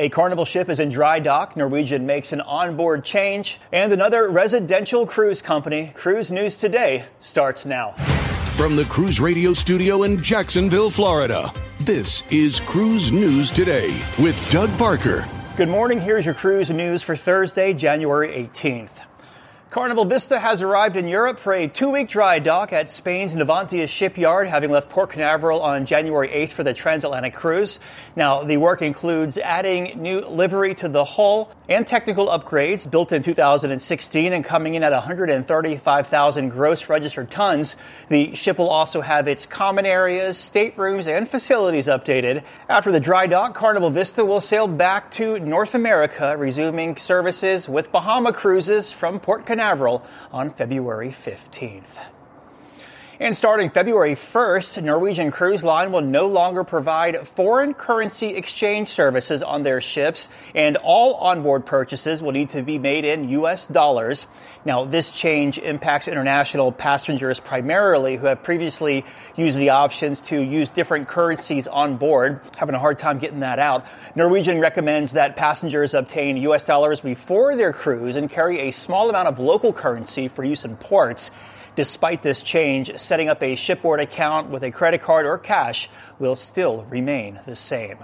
A Carnival ship is in dry dock. Norwegian makes an onboard change. And another residential cruise company, Cruise News Today, starts now. From the Cruise Radio studio in Jacksonville, Florida, this is Cruise News Today with Doug Parker. Good morning. Here's your cruise news for Thursday, January 18th. Carnival Vista has arrived in Europe for a two week dry dock at Spain's Navantia shipyard, having left Port Canaveral on January 8th for the transatlantic cruise. Now, the work includes adding new livery to the hull and technical upgrades built in 2016 and coming in at 135,000 gross registered tons. The ship will also have its common areas, staterooms, and facilities updated. After the dry dock, Carnival Vista will sail back to North America, resuming services with Bahama cruises from Port Canaveral Canaveral on February 15th. And starting February 1st, Norwegian Cruise Line will no longer provide foreign currency exchange services on their ships, and all onboard purchases will need to be made in U.S. dollars. Now, this change impacts international passengers primarily who have previously used the options to use different currencies on board, having a hard time getting that out. Norwegian recommends that passengers obtain U.S. dollars before their cruise and carry a small amount of local currency for use in ports. Despite this change, setting up a shipboard account with a credit card or cash will still remain the same.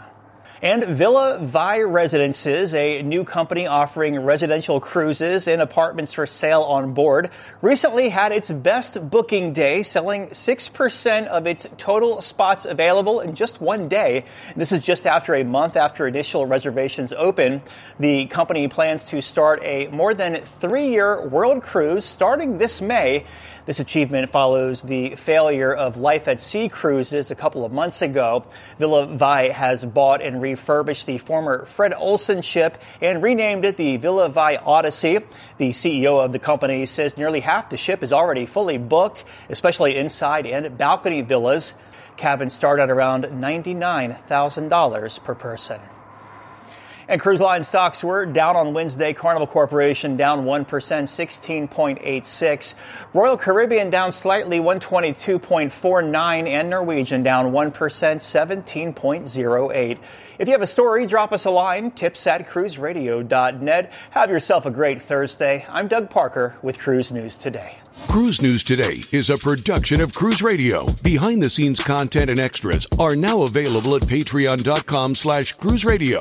And Villa Vie Residences, a new company offering residential cruises and apartments for sale on board, recently had its best booking day, selling 6% of its total spots available in just one day. This is just after a month after initial reservations open. The company plans to start a more than three year world cruise starting this May. This achievement follows the failure of Life at Sea cruises a couple of months ago. Villa Vie has bought and refurbished the former Fred Olsen ship and renamed it the Villa Vie Odyssey. The CEO of the company says nearly half the ship is already fully booked, especially inside and balcony villas. Cabins start at around $99,000 per person. And cruise line stocks were down on Wednesday. Carnival Corporation down 1%, 16.86. Royal Caribbean down slightly, 122.49. And Norwegian down 1%, 17.08. If you have a story, drop us a line, tips at cruiseradio.net. Have yourself a great Thursday. I'm Doug Parker with Cruise News Today. Cruise News Today is a production of Cruise Radio. Behind the scenes content and extras are now available at patreon.com slash cruise radio.